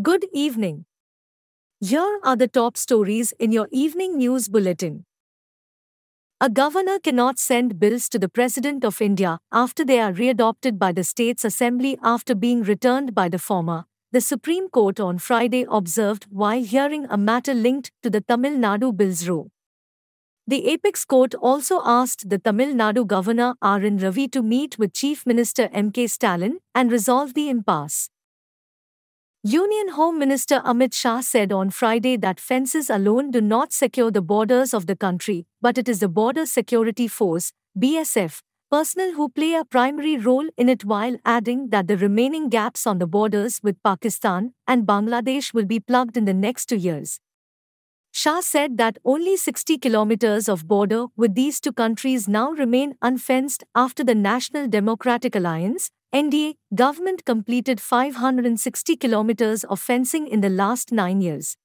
Good evening. Here are the top stories in your evening news bulletin. A governor cannot send bills to the President of India after they are readopted by the States Assembly after being returned by the former, the Supreme Court on Friday observed while hearing a matter linked to the Tamil Nadu Bills Row. The Apex Court also asked the Tamil Nadu Governor R. N. Ravi to meet with Chief Minister M. K. Stalin and resolve the impasse. Union Home Minister Amit Shah said on Friday that fences alone do not secure the borders of the country, but it is the Border Security Force, BSF, personnel who play a primary role in it while adding that the remaining gaps on the borders with Pakistan and Bangladesh will be plugged in the next two years. Shah said that only 60 kilometers of border with these two countries now remain unfenced after the National Democratic Alliance NDA government completed 560 kilometers of fencing in the last 9 years.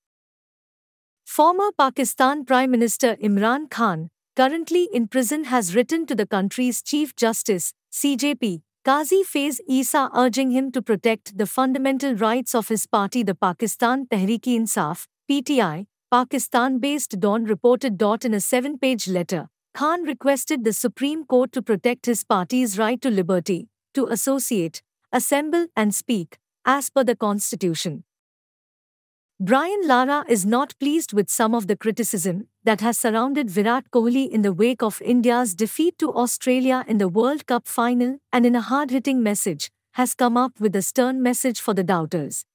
Former Pakistan Prime Minister Imran Khan, currently in prison has written to the country's Chief Justice CJP Qazi Faiz Isa urging him to protect the fundamental rights of his party the Pakistan Tehreek-e-Insaf PTI Pakistan based Dawn reported. In a seven page letter, Khan requested the Supreme Court to protect his party's right to liberty, to associate, assemble, and speak, as per the Constitution. Brian Lara is not pleased with some of the criticism that has surrounded Virat Kohli in the wake of India's defeat to Australia in the World Cup final and in a hard hitting message, has come up with a stern message for the doubters.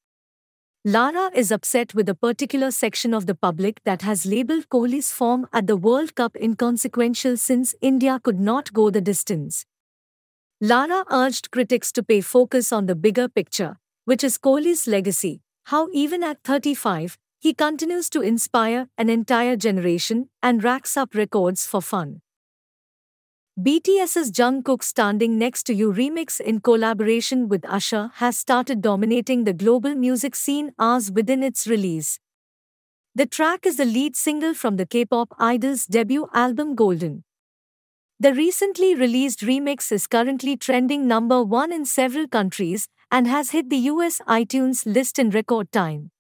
Lara is upset with a particular section of the public that has labelled Kohli's form at the World Cup inconsequential since India could not go the distance. Lara urged critics to pay focus on the bigger picture, which is Kohli's legacy, how even at 35, he continues to inspire an entire generation and racks up records for fun. BTS's Jungkook Standing Next to You remix in collaboration with Usher has started dominating the global music scene hours within its release. The track is the lead single from the K-pop idol's debut album Golden. The recently released remix is currently trending number 1 in several countries and has hit the US iTunes list in record time.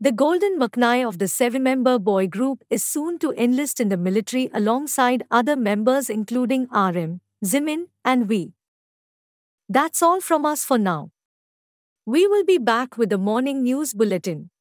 The Golden Maknae of the seven-member boy group is soon to enlist in the military alongside other members including RM, Jimin, and V. That's all from us for now. We will be back with the morning news bulletin.